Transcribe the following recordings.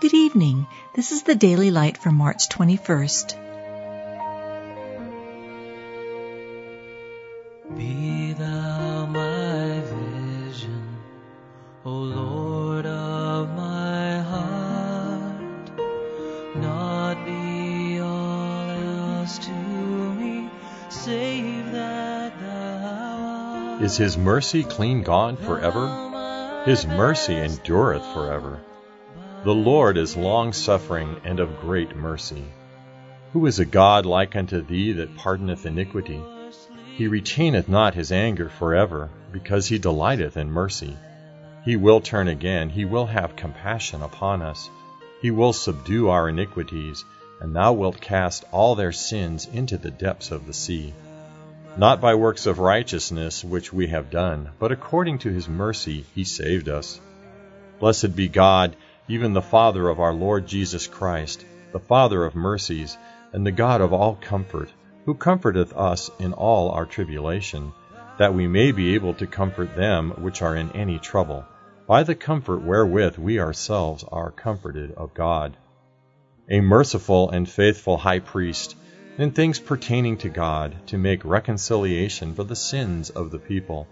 Good evening. This is the Daily Light for March 21st. Be thou my vision, O Lord of my heart. Not be all else to me, save that thou art. Is his mercy clean gone forever? His mercy endureth forever. The Lord is long suffering and of great mercy. Who is a God like unto thee that pardoneth iniquity? He retaineth not his anger forever, because he delighteth in mercy. He will turn again, he will have compassion upon us. He will subdue our iniquities, and thou wilt cast all their sins into the depths of the sea. Not by works of righteousness which we have done, but according to his mercy he saved us. Blessed be God, even the Father of our Lord Jesus Christ, the Father of mercies, and the God of all comfort, who comforteth us in all our tribulation, that we may be able to comfort them which are in any trouble, by the comfort wherewith we ourselves are comforted of God. A merciful and faithful high priest, in things pertaining to God, to make reconciliation for the sins of the people.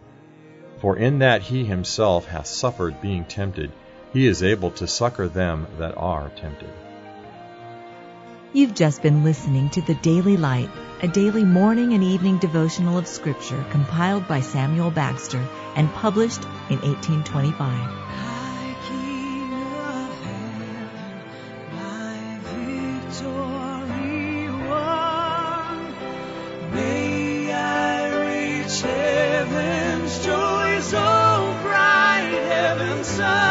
For in that he himself hath suffered being tempted, he is able to succor them that are tempted. You've just been listening to the Daily Light, a daily morning and evening devotional of Scripture compiled by Samuel Bagster and published in 1825. High King of heaven, my victory won. May I reach heaven's joy so bright, heaven's sun.